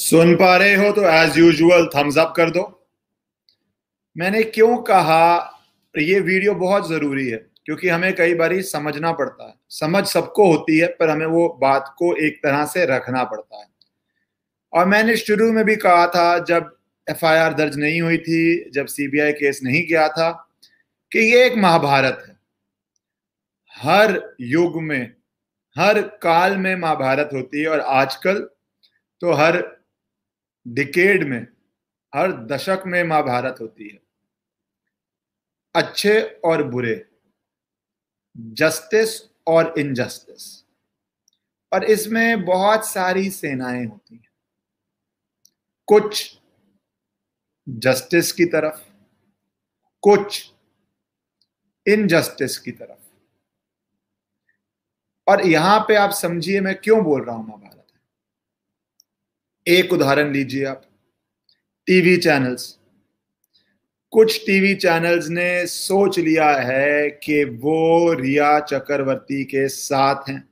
सुन पा रहे हो तो एज यूजुअल थम्स अप कर दो। मैंने क्यों कहा, ये वीडियो बहुत ज़रूरी है, क्योंकि हमें कई बार समझना पड़ता है। समझ सबको होती है, पर हमें वो बात को एक तरह से रखना पड़ता है। और मैंने शुरू में भी कहा था, जब एफआईआर दर्ज नहीं हुई थी, जब सीबीआई केस नहीं किया था, कि ये एक महाभारत है। हर युग में, हर काल में महाभारत होती है, और आजकल तो हर डिकेड में, हर दशक में महाभारत होती है। अच्छे और बुरे जस्टिस और इनजस्टिस और इसमें बहुत सारी सेनाएँ होती हैं। कुछ जस्टिस की तरफ़, कुछ इनजस्टिस की तरफ़। और यहाँ पे आप समझिए मैं क्यों बोल रहा हूँ महाभारत? एक उदाहरण लीजिए आप टीवी चैनल्स कुछ टीवी चैनल्स ने सोच लिया है कि वो रिया चक्रवर्ती के साथ हैं।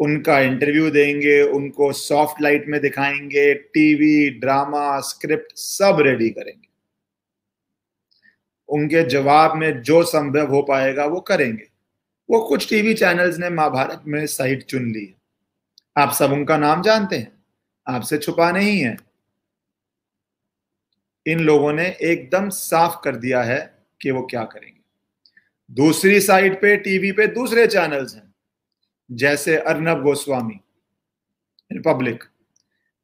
उनका इंटरव्यू देंगे, उनको सॉफ्ट लाइट में दिखाएँगे टीवी ड्रामा स्क्रिप्ट सब रेडी करेंगे। उनके जवाब में जो संभव हो पाएगा वो करेंगे। वो कुछ टीवी चैनल्स ने महाभारत में साइट चुन ली है। आप सब उनका नाम जानते हैं। आपसे छुपा नहीं है। इन लोगों ने एकदम साफ़ कर दिया है कि वो क्या करेंगे। दूसरी साइड पे टीवी पे दूसरे चैनल्स हैं, जैसे अर्नब गोस्वामी रिपब्लिक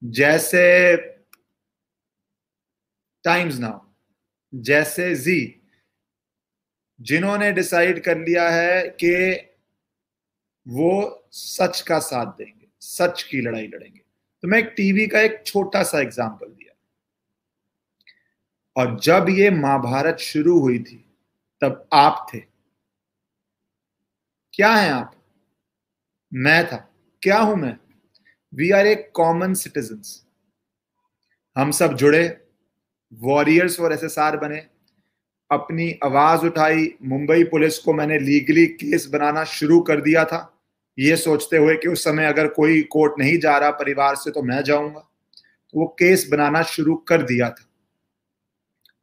जैसे टाइम्स नाउ, जैसे जी, जिन्होंने डिसाइड कर लिया है कि वो सच का साथ देंगे, सच की लड़ाई लड़ेंगे। तो मैं एक टीवी का एक छोटा सा एग्ज़ाम्पल दिया। और जब ये महाभारत शुरू हुई थी, तब आप थे। क्या है आप? मैं था। क्या हूँ मैं? We are a common citizen हम सब जुड़े। वॉरियर्स और एसएसआर बने। अपनी आवाज़ उठाई। मुंबई पुलिस को मैंने लीगली केस बनाना शुरू कर दिया था। ये सोचते हुए कि उस समय अगर कोई कोर्ट नहीं जा रहा परिवार से तो मैं जाऊँगा। तो वो केस बनाना शुरू कर दिया था।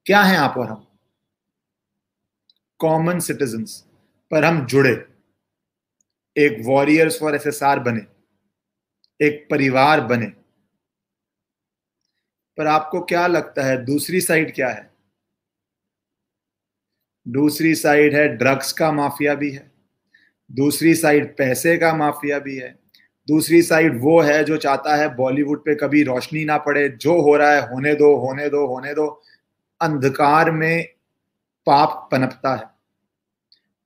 क्या है आप और हम? कॉमन सिटीजन पर हम जुड़े। एक वॉरियर्स फॉर एसएसआर बने। एक परिवार बने। पर आपको क्या लगता है, दूसरी साइड क्या है? दूसरी साइड है ड्रग्स का माफिया भी है। दूसरी साइड पैसे का माफिया भी है। दूसरी साइड वो है जो चाहता है बॉलीवुड पे कभी रोशनी ना पड़े, जो हो रहा है होने दो होने दो होने दो। अंधकार में पाप पनपता है।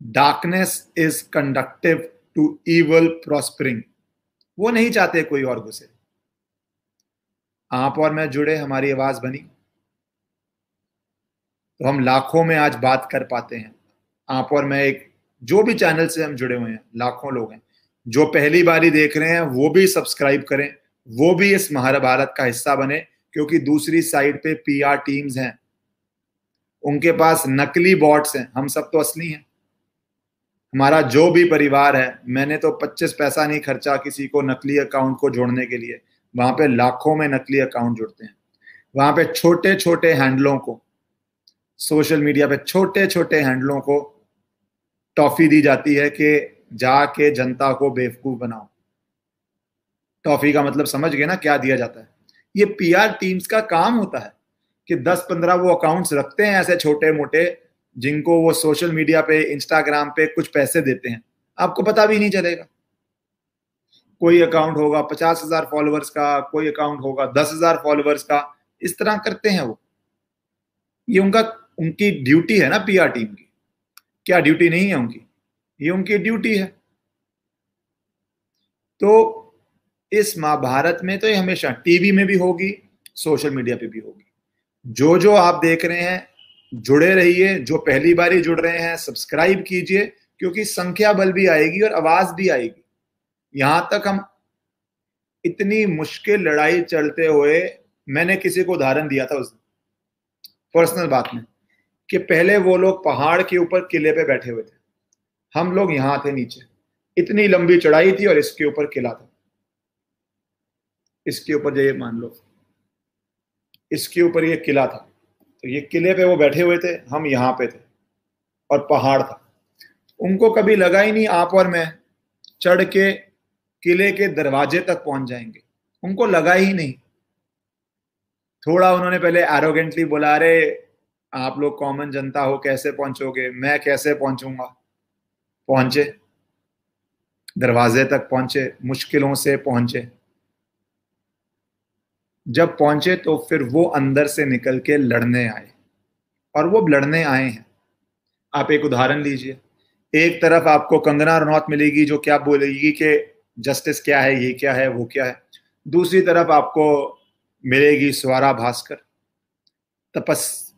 Darkness is conductive to evil prospering वो नहीं चाहते कोई और घुसे। आप और मैं जुड़े, हमारी आवाज़ बनी। तो हम लाखों में आज बात कर पाते हैं। आप और मैं एक जो भी चैनल से हम जुड़े हुए हैं, लाखों लोग हैं, जो पहली बारी देख रहे हैं, वो भी सब्सक्राइब करें, वो भी इस महाभारत का हिस्सा बने, क्योंकि दूसरी साइड पे पीआर टीम्स हैं। उनके पास नकली बॉट्स हैं, हम सब तो असली हैं। हमारा जो भी परिवार है, मैंने तो 25 पैसा नहीं खर्चा किसी को नकली अकाउंट को जोड़ने के लिए। वहाँ पे लाखों में नकली अकाउंट जुड़ते हैं। वहाँ पे छोटे छोटे हैंडलों को सोशल मीडिया पे छोटे छोटे हैंडलों को टॉफी दी जाती है कि जाके जनता को बेवकूफ़ बनाओ। टॉफी का मतलब समझ गए ना क्या दिया जाता है। ये पीआर टीम्स का काम होता है कि 10-15 वो अकाउंट्स रखते हैं ऐसे छोटे मोटे जिनको वो सोशल मीडिया पे इंस्टाग्राम पे कुछ पैसे देते हैं। आपको पता भी नहीं चलेगा। कोई अकाउंट होगा पचास हज़ार फॉलोअर्स का, कोई अकाउंट होगा दस हज़ार फॉलोअर्स का, इस तरह करते हैं वो। ये उनका, उनकी ड्यूटी है ना पीआर टीम की। क्या ड्यूटी नहीं है उनकी? ये उनकी ड्यूटी है। तो इस महाभारत में तो ये हमेशा टीवी में भी होगी सोशल मीडिया पे भी होगी। जो जो आप देख रहे हैं, जुड़े रहिए, जो पहली बार ही जुड़ रहे हैं सब्सक्राइब कीजिए, क्योंकि संख्या बल भी आएगी और आवाज़ भी आएगी। यहाँ तक हम इतनी मुश्किल लड़ाई चलते हुए मैंने किसी को उदाहरण दिया था उस पर्सनल बात में। कि पहले वो लोग पहाड़ के ऊपर किले पे बैठे हुए थे। हम लोग यहाँ थे नीचे। इतनी लंबी चढ़ाई थी और इसके ऊपर किला था। इसके ऊपर ये मान लो। इसके ऊपर ये किला था। तो ये किले पे वो बैठे हुए थे। हम यहाँ पे थे। और पहाड़ था। उनको कभी लगा ही नहीं, आप और मैं चढ़ के किले के दरवाजे तक पहुँच जाएँगे। उनको लगा ही नहीं। थोड़ा उन्होंने पहले एरोगेंटली बोला, अरे आप लोग कॉमन जनता हो, कैसे पहुंचोगे? मैं कैसे पहुंचूँगा? पहुँचे। दरवाजे तक पहुँचे, मुश्किलों से पहुँचे। जब पहुँचे तो फिर वो अंदर से निकल के लड़ने आए। और वो लड़ने आए हैं। आप एक उदाहरण लीजिए। एक तरफ़ आपको कंगना रनौत मिलेगी, जो क्या बोलेगी कि जस्टिस क्या है, ये क्या है, वो क्या है। दूसरी तरफ़ आपको मिलेगी स्वरा भास्कर। तपस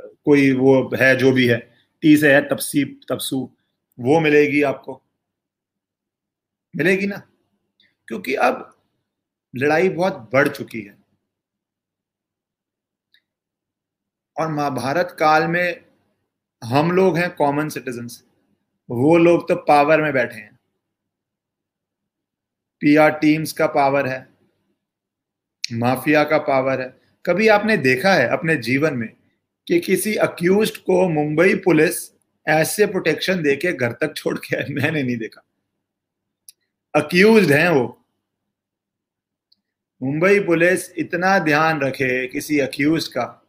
कोई वो है, जो भी है टी से है, तपसी, तपसू, वो मिलेगी आपको। मिलेगी ना? क्योंकि अब लड़ाई बहुत बढ़ चुकी है। और महाभारत काल में हम लोग हैं कॉमन सिटीजन वो लोग तो पावर में बैठे हैं। पीआर टीम्स का पावर है। माफिया का पावर है। कभी आपने देखा है अपने जीवन में कि किसी अक्यूज को मुंबई पुलिस ऐसे प्रोटेक्शन देके घर तक छोड़ के मैंने नहीं देखा। अक्यूज हैं वो। मुंबई पुलिस इतना ध्यान रखे किसी अक्यूज का।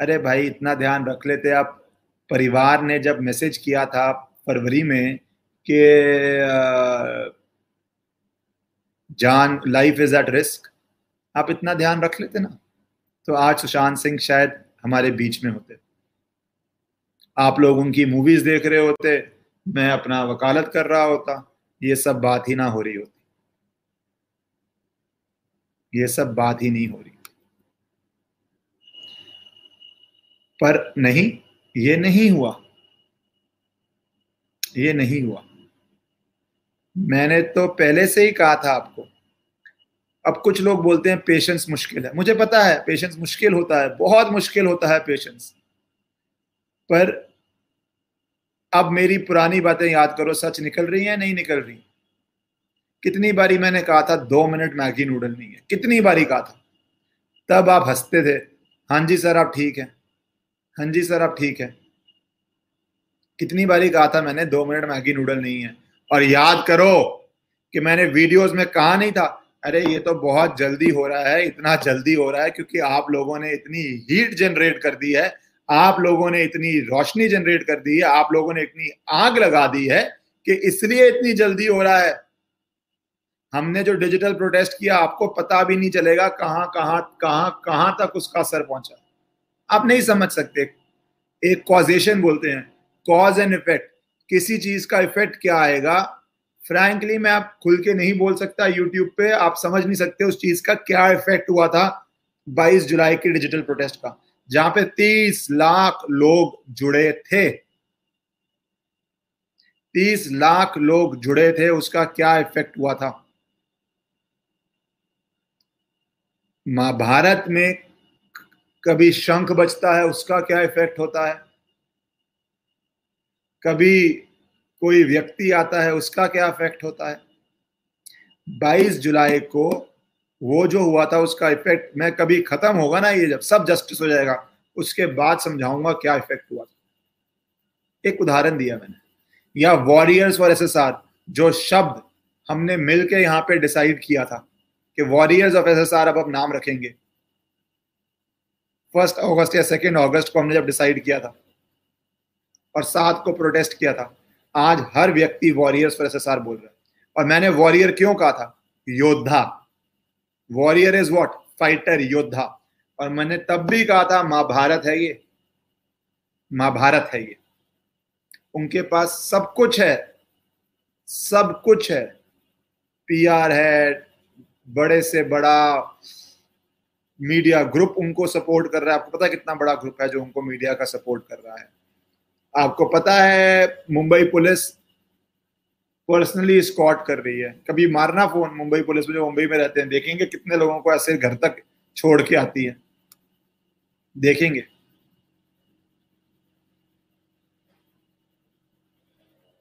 अरे भाई, इतना ध्यान रख लेते आप। परिवार ने जब मैसेज किया था फरवरी में कि जान लाइफ इज़ एट रिस्क आप इतना ध्यान रख लेते ना तो आज सुशांत सिंह शायद हमारे बीच में होते। आप लोग उनकी मूवीज़ देख रहे होते, मैं अपना वकालत कर रहा होता, ये सब बात ही ना हो रही होती। ये सब बात ही नहीं हो रही। पर नहीं, ये नहीं हुआ। ये नहीं हुआ। मैंने तो पहले से ही कहा था आपको अब कुछ लोग बोलते हैं पेशेंस मुश्किल है। मुझे पता है पेशेंस मुश्किल होता है, बहुत मुश्किल होता है पेशेंस पर अब मेरी पुरानी बातें याद करो, सच निकल रही है, नहीं निकल रही? कितनी बारी मैंने कहा था, दो मिनट मैगी नूडल नहीं है। कितनी बारी कहा था। तब आप हँसते थे हाँ जी सर, आप ठीक है। हाँ जी सर, आप ठीक है। कितनी बारी कहा था मैंने, दो मिनट मैगी नूडल नहीं है। और याद करो कि मैंने वीडियोस में कहा नहीं था अरे, ये तो बहुत जल्दी हो रहा है, इतना जल्दी हो रहा है क्योंकि आप लोगों ने इतनी हीट जनरेट कर दी है, आप लोगों ने इतनी रोशनी जनरेट कर दी है, आप लोगों ने इतनी आग लगा दी है कि इसलिए इतनी जल्दी हो रहा है। हमने जो डिजिटल प्रोटेस्ट किया, आपको पता भी नहीं चलेगा कहाँ कहाँ कहाँ कहाँ तक उसका असर पहुँचा। आप नहीं समझ सकते। एक कॉजेशन बोलते हैं। कॉज एंड इफ़ेक्ट किसी चीज़ का इफ़ेक्ट क्या आएगा? फ्रैंकली मैं आप खुल के नहीं बोल सकता यूट्यूब पे। आप समझ नहीं सकते उस चीज़ का क्या इफ़ेक्ट हुआ था 22 जुलाई के डिजिटल प्रोटेस्ट का, जहाँ पे 30 लाख लोग जुड़े थे। 30 लाख लोग जुड़े थे, उसका क्या इफ़ेक्ट हुआ था? महाभारत में कभी शंख बचता है, उसका क्या इफ़ेक्ट होता है? कभी कोई व्यक्ति आता है, उसका क्या इफ़ेक्ट होता है? 22 जुलाई को वो जो हुआ था, उसका इफ़ेक्ट मैं कभी खत्म होगा ना ये जब सब जस्टिस हो जाएगा, उसके बाद समझाऊँगा क्या इफ़ेक्ट हुआ था। एक उदाहरण दिया मैंने। या वॉरियर्स फॉर एसएसआर जो शब्द हमने मिलकर यहाँ पे डिसाइड किया था कि वॉरियर्स ऑफ़ एसएसआर अब अब नाम रखेंगे। फ़र्स्ट अगस्त या सेकेंड अगस्त को हमने जब डिसाइड किया था, और सात को प्रोटेस्ट किया था आज हर व्यक्ति वॉरियर्स फॉर एसएसआर बोल रहा है। और मैंने वॉरियर क्यों कहा था? योद्धा। वॉरियर इज़ वॉट फाइटर योद्धा। और मैंने तब भी कहा था महाभारत है ये। महाभारत है ये। उनके पास सब कुछ है। सब कुछ है। पीआर है, बड़े से बड़ा मीडिया ग्रुप उनको सपोर्ट कर रहा है। आपको पता कितना बड़ा ग्रुप है जो उनको मीडिया का सपोर्ट कर रहा है? आपको पता है मुंबई पुलिस पर्सनली स्कॉट कर रही है। कभी मारना फ़ोन मुंबई पुलिस में जो मुंबई में रहते हैं देखेंगे कितने लोगों को ऐसे घर तक छोड़ के आती है। देखेंगे।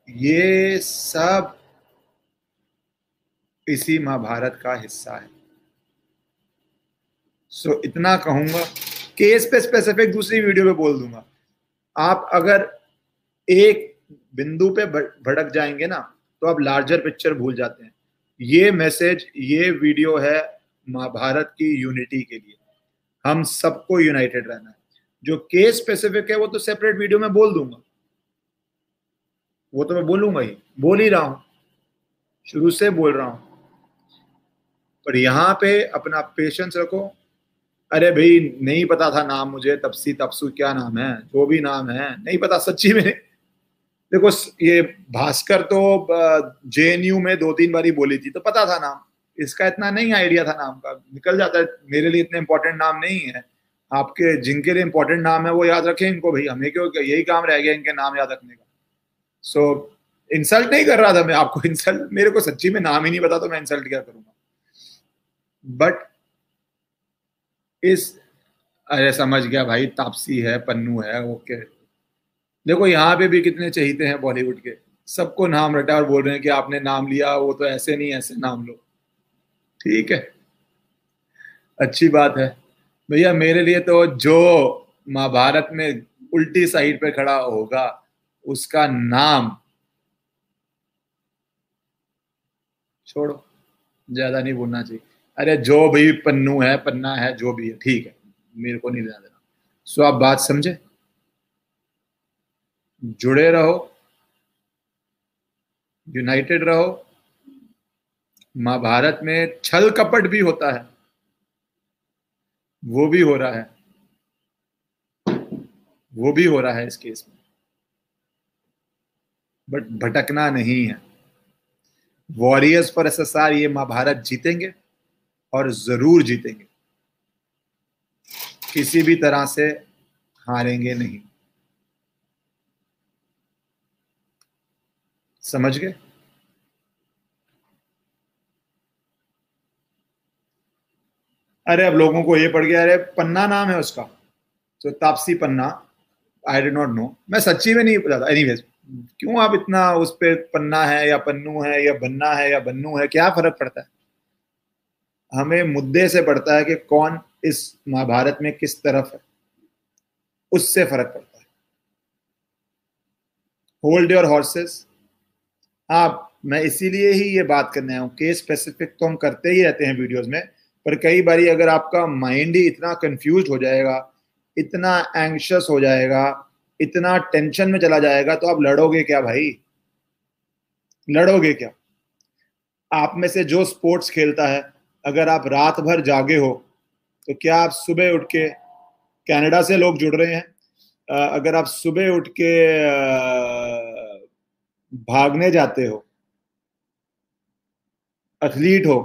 ये सब इसी महाभारत का हिस्सा है। सो so, इतना कहूँगा। केस पे स्पेसिफिक दूसरी वीडियो पे बोल दूँगा। आप अगर एक बिंदु पे भड़क जाएँगे ना तो आप लार्जर पिक्चर भूल जाते हैं। ये मैसेज ये वीडियो है महाभारत की यूनिटी के लिए। हम सबको यूनाइटेड रहना है। जो केस स्पेसिफिक है, वो तो सेपरेट वीडियो में बोल दूँगा। वो तो मैं बोलूँगा ही। बोल ही रहा हूँ। शुरू से बोल रहा हूँ। पर यहाँ पे अपना पेशेंस रखो। अरे भाई, नहीं पता था नाम मुझे, तपसी तपसू क्या नाम है? जो भी नाम है, नहीं पता सच्ची में। देखो ये भास्कर तो जेएनयू में दो तीन बारी बोली थी तो पता था नाम। इसका इतना नहीं आइडिया था नाम का। निकल जाता है मेरे लिए इतने इंपॉर्टेंट नाम नहीं है। आपके जिनके लिए इंपॉर्टेंट नाम है वो याद रखें इनको भाई। हमें क्यों यही काम रह गया इनके नाम याद रखने का। सो so, इंसल्ट नहीं कर रहा था मैं आपको। इंसल्ट मेरे को सच्ची में नाम ही नहीं पता तो मैं इंसल्ट क्या करूँगा? बट इस अरे समझ गया भाई तापसी है पन्नू है ओके देखो यहाँ पे भी कितने चहीते हैं बॉलीवुड के। सबको नाम रटा और बोल रहे हैं कि आपने नाम लिया, वो तो ऐसे नहीं, ऐसे नाम लो। ठीक है। अच्छी बात है। भैया, मेरे लिए तो जो महाभारत में उल्टी साइड पे खड़ा होगा, उसका नाम छोड़ो। ज़्यादा नहीं बोलना चाहिए। अरे, जो भी पन्नू है, पन्ना है, जो भी है, ठीक है। मेरे को नहीं लेना देना। सो आप बात समझे? जुड़े रहो यूनाइटेड रहो। महाभारत में छल कपट भी होता है, वो भी हो रहा है, वो भी हो रहा है इस केस में। बट भटकना नहीं है। वॉरियर्स पर एसएसआर ये महाभारत जीतेंगे और ज़रूर जीतेंगे। किसी भी तरह से हारेंगे नहीं। समझ गए? अरे, अब लोगों को ये पड़ गया, अरे, पन्ना नाम है उसका। तो Taapsee Pannu I did not know मैं सच्ची में नहीं पता एनी क्यों आप इतना उस पर पन्ना है या पन्नू है या बन्ना है या बन्नू है? क्या फ़र्क पड़ता है? हमें मुद्दे से पड़ता है कि कौन इस महाभारत में किस तरफ़ है। उससे फ़र्क पड़ता है। होल्ड योर हॉर्सेस आप, मैं इसीलिए ही ये बात करने आया हूँ। केस स्पेसिफिक तो हम करते ही रहते हैं वीडियोस में, पर कई बार अगर आपका माइंड ही इतना कंफ्यूज हो जाएगा, इतना एंक्शस हो जाएगा, इतना टेंशन में चला जाएगा तो आप लड़ोगे क्या भाई? लड़ोगे क्या? आप में से जो स्पोर्ट्स खेलता है, अगर आप रात भर जागे हो तो क्या आप सुबह उठ के कनाडा से लोग जुड़ रहे हैं? अगर आप सुबह उठ के भागने जाते हो एथलीट हो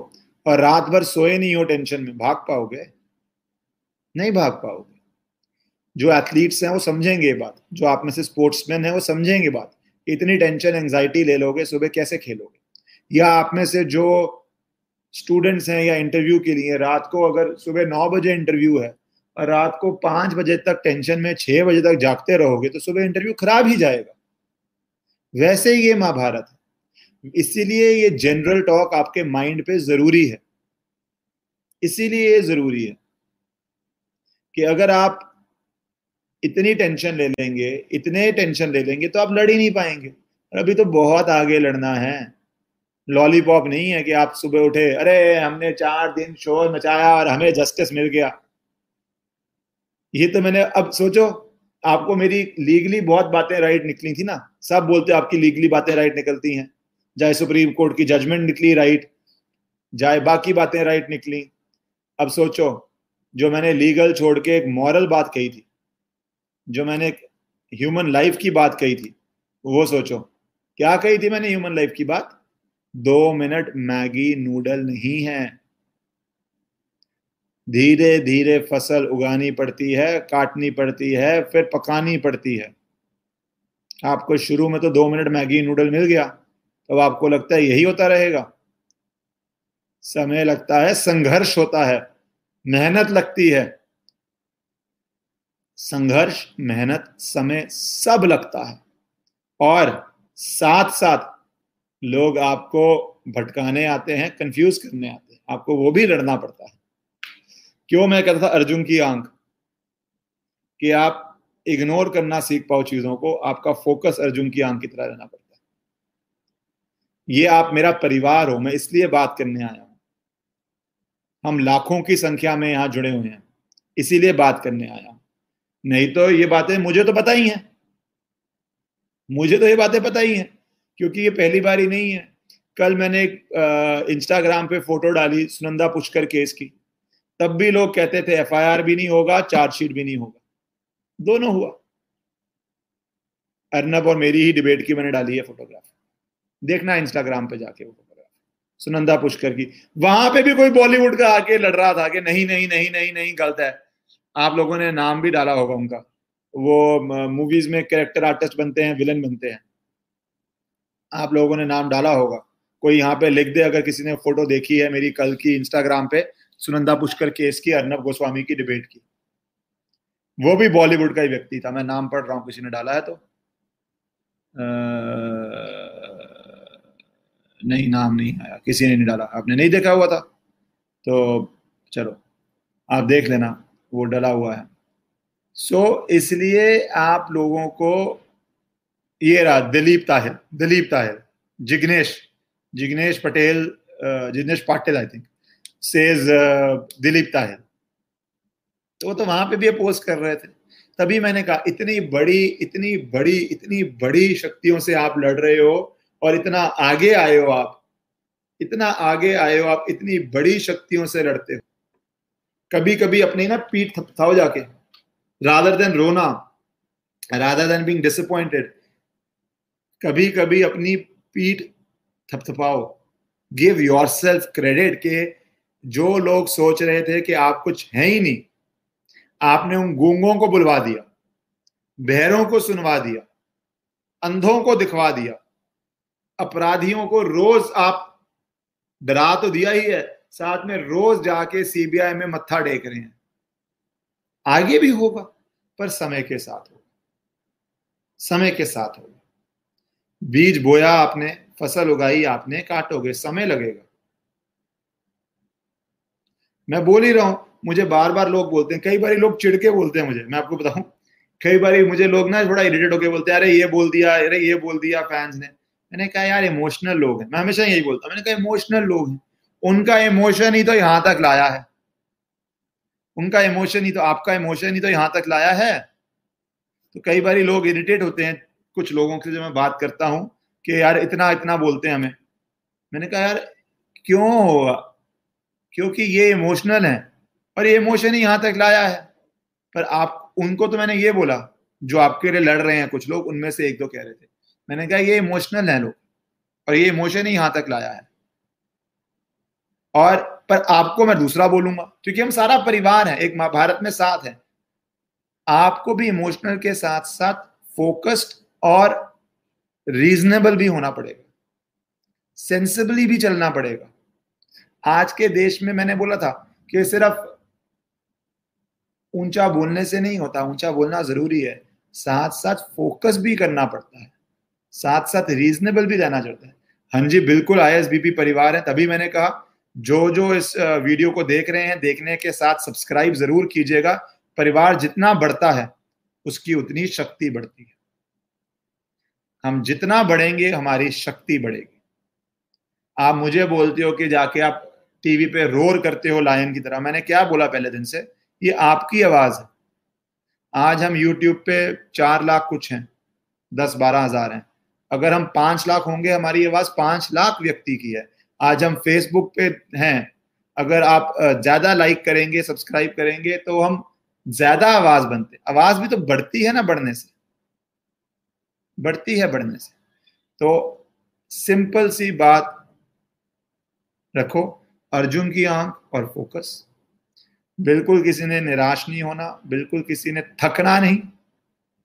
और रात भर सोए नहीं हो टेंशन में, भाग पाओगे? नहीं भाग पाओगे। जो एथलीट्स हैं वो समझेंगे बात, जो आप में से स्पोर्ट्समैन है वो समझेंगे बात इतनी टेंशन एंजाइटी ले लोगे, सुबह कैसे खेलोगे? या आप में से जो स्टूडेंट्स हैं या इंटरव्यू के लिए, रात को अगर सुबह नौ बजे इंटरव्यू है और रात को पाँच बजे तक टेंशन में छह बजे तक जागते रहोगे तो सुबह इंटरव्यू खराब ही जाएगा। वैसे ही ये महाभारत है। इसीलिए ये जनरल टॉक आपके माइंड पे ज़रूरी है। इसीलिए ये ज़रूरी है कि अगर आप इतनी टेंशन ले लेंगे, इतने टेंशन ले लेंगे तो आप लड़ ही नहीं पाएँगे। अभी तो बहुत आगे लड़ना है। लॉलीपॉप नहीं है कि आप सुबह उठे, अरे, हमने चार दिन शोर मचाया और हमें जस्टिस मिल गया। ये तो मैंने अब, सोचो आपको मेरी लीगली बहुत बातें राइट निकली थी ना। सब बोलते आपकी लीगली बातें राइट निकलती हैं। चाहे सुप्रीम कोर्ट की जजमेंट निकली राइट चाहे बाकी बातें राइट निकली। अब सोचो, जो मैंने लीगल छोड़ के एक मॉरल बात कही थी, जो मैंने ह्यूमन लाइफ की बात कही थी, वो सोचो। क्या कही थी मैंने ह्यूमन लाइफ की बात? दो मिनट मैगी नूडल नहीं है। धीरे धीरे फ़सल उगानी पड़ती है, काटनी पड़ती है, फिर पकानी पड़ती है। आपको शुरू में तो दो मिनट मैगी नूडल मिल गया तो आपको लगता है यही होता रहेगा। समय लगता है, संघर्ष होता है, मेहनत लगती है। संघर्ष, मेहनत, समय सब लगता है। और साथ साथ लोग आपको भटकाने आते हैं कंफ्यूज करने आते हैं, आपको वो भी लड़ना पड़ता है। क्यों मैं कहता था, अर्जुन की आँख? कि आप इग्नोर करना सीख पाओ चीज़ों को, आपका फोकस अर्जुन की आँख की तरह रहना पड़ता है। ये आप मेरा परिवार हो, मैं इसलिए बात करने आया हूँ। हम लाखों की संख्या में यहाँ जुड़े हुए हैं, इसीलिए बात करने आया नहीं तो ये बातें मुझे तो पता ही है। मुझे तो ये बातें पता ही है, क्योंकि ये पहली बार ही नहीं है। कल मैंने एक इंस्टाग्राम पे फ़ोटो डाली, सुनंदा पुष्कर केस की। तब भी लोग कहते थे एफआईआर भी नहीं होगा चार्जशीट भी नहीं होगा. दोनों हुआ। अर्नब और मेरी ही डिबेट की मैंने डाली है फोटोग्राफ देखना इंस्टाग्राम पे जाके वो फोटोग्राफ सुनंदा पुष्कर की, वहाँ पे भी कोई बॉलीवुड का आके लड़ रहा था कि नहीं नहीं नहीं नहीं नहीं, गलत है। आप लोगों ने नाम भी डाला होगा उनका। वो मूवीज़ में कैरेक्टर आर्टिस्ट बनते हैं विलन बनते हैं। आप लोगों ने नाम डाला होगा। कोई यहाँ पे लिख दे, अगर किसी ने फ़ोटो देखी है मेरी कल की इंस्टाग्राम पे सुनंदा पुष्कर केस की अर्नब गोस्वामी की डिबेट की। वो भी बॉलीवुड का ही व्यक्ति था मैं नाम पढ़ रहा हूँ किसी ने डाला है तो। नहीं नाम नहीं आया किसी ने नहीं डाला आपने नहीं देखा हुआ था? तो चलो आप देख लेना वो डला हुआ है। सो so, इसलिए आप लोगों को ये रहा Dilip Tahir Dilip Tahir Jignesh Jignesh Patel Jignesh Patil I think says Dilip Tahir. तो वो तो वहाँ पे भी पोस्ट कर रहे थे। तभी मैंने कहा, इतनी बड़ी इतनी बड़ी इतनी बड़ी शक्तियों से आप लड़ रहे हो और इतना आगे आए हो आप, इतना आगे आए हो आप, इतनी बड़ी शक्तियों से लड़ते हो। कभी कभी अपनी ना पीठ थपथाओ जाके रादर देन रोना रादर देन बीइंग डिसअपॉइंटेड कभी कभी अपनी पीठ थपथपाओ गिव योर सेल्फ क्रेडिट के जो लोग सोच रहे थे कि आप कुछ है ही नहीं, आपने उन गूंगों को बुलवा दिया, बहरों को सुनवा दिया, अंधों को दिखवा दिया, अपराधियों को रोज आप डरा तो दिया ही है, साथ में रोज जाके सीबीआई में मत्था टेक रहे हैं। आगे भी होगा, पर समय के साथ होगा, समय के साथ होगा। बीज बोया आपने, फ़सल उगाई आपने, काटोगे, समय लगेगा। मैं बोल ही रहा हूँ, मुझे बार बार लोग बोलते हैं, कई बार लोग चिड़ के बोलते हैं मुझे, मैं आपको बताऊँ, कई बार मुझे लोग ना थोड़ा इरिटेट होकर बोलते हैं, अरे, ये बोल दिया, अरे, ये बोल दिया फैंस ने। मैंने कहा, यार इमोशनल लोग हैं। मैं हमेशा यही बोलता मैंने कहा इमोशनल लोग हैं। उनका इमोशन ही तो यहाँ तक लाया है। उनका इमोशन ही तो आपका इमोशन ही तो यहाँ तक लाया है। तो कई बार लोग इरिटेट होते हैं, कुछ लोगों से जो मैं बात करता हूँ, कि यार इतना इतना बोलते हैं हमें। मैंने कहा, यार, क्यों होगा क्योंकि ये इमोशनल है, और ये इमोशन ही यहाँ तक लाया है। पर आप, उनको तो मैंने ये बोला, जो आपके लिए लड़ रहे हैं, कुछ लोग उनमें से एक दो कह रहे थे। मैंने कहा, ये इमोशनल है लोग, और ये इमोशन ही यहाँ तक लाया है। और, पर आपको मैं दूसरा बोलूँगा, क्योंकि हम सारा परिवार है, एक भारत में साथ है। आपको भी इमोशनल के साथ साथ फोकस्ड और रीजनेबल भी होना पड़ेगा। सेंसिबली भी चलना पड़ेगा। आज के देश में मैंने बोला था कि सिर्फ़ ऊँचा बोलने से नहीं होता, ऊँचा बोलना ज़रूरी है। साथ साथ फोकस भी करना पड़ता है। साथ साथ रीजनेबल भी रहना चाहता है। हाँ जी, बिल्कुल आईएसबीपी परिवार है, तभी मैंने कहा जो जो इस वीडियो को देख रहे हैं, देखने के साथ सब्सक्राइब ज़रूर कीजिएगा। परिवार जितना बढ़ता है, उसकी उतनी शक्ति बढ़ती है। हम जितना बढ़ेंगे, हमारी शक्ति बढ़ेगी। आप मुझे बोलते हो कि जाके आप टीवी पे रोर करते हो लायन की तरह। मैंने क्या बोला पहले दिन से? ये आपकी आवाज़ है। आज हम यूट्यूब पे चार लाख कुछ हैं, दस बारह हज़ार हैं। अगर हम पाँच लाख होंगे, हमारी आवाज़ पाँच लाख व्यक्ति की है। आज हम फेसबुक पे हैं। अगर आप ज़्यादा लाइक करेंगे सब्सक्राइब करेंगे तो हम ज़्यादा आवाज़ बनते आवाज़ भी तो बढ़ती है ना बढ़ने से। बढ़ती है बढ़ने से। तो सिंपल सी बात रखो। अर्जुन की आँख और फोकस। बिल्कुल किसी ने निराश नहीं होना, बिल्कुल किसी ने थकना नहीं।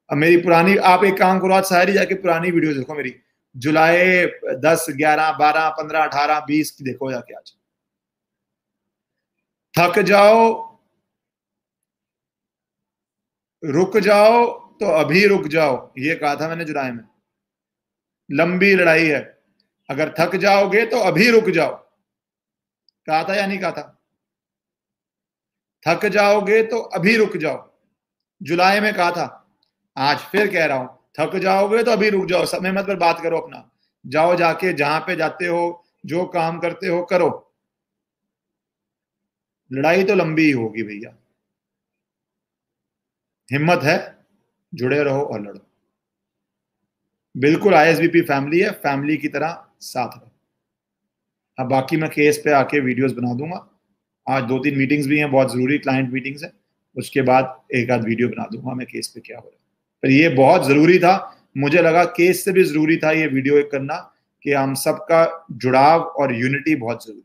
अब मेरी पुरानी, आप एक काम करो, आज सारी जाके पुरानी वीडियो देखो मेरी। जुलाई दस, ग्यारह, बारह, पंद्रह, अठारह, बीस की देखो जाके आज। थक जाओ, रुक जाओ तो अभी रुक जाओ, ये कहा था मैंने जुलाई में। लंबी लड़ाई है। अगर थक जाओगे तो अभी रुक जाओ। कहा था या नहीं कहा था? थक जाओगे तो अभी रुक जाओ। जुलाई में कहा था, आज फिर कह रहा हूँ, थक जाओगे तो अभी रुक जाओ, समय मत पर बात करो अपना। जाओ जाके जहाँ पे जाते हो, जो काम करते हो करो। लड़ाई तो लंबी ही होगी भैया। हिम्मत है, जुड़े रहो और लड़ो। बिल्कुल आईएसबीपी फैमिली है फैमिली की तरह साथ रहो। अब बाकी मैं केस पे आके वीडियोस बना दूँगा। आज दो तीन मीटिंग्स भी हैं, बहुत ज़रूरी क्लाइंट मीटिंग्स हैं। उसके बाद एक आध वीडियो बना दूँगा मैं केस पे क्या हो रहा है। पर ये बहुत ज़रूरी था। मुझे लगा केस से भी ज़रूरी था ये वीडियो एक करना कि हम सबका जुड़ाव और यूनिटी बहुत ज़रूरी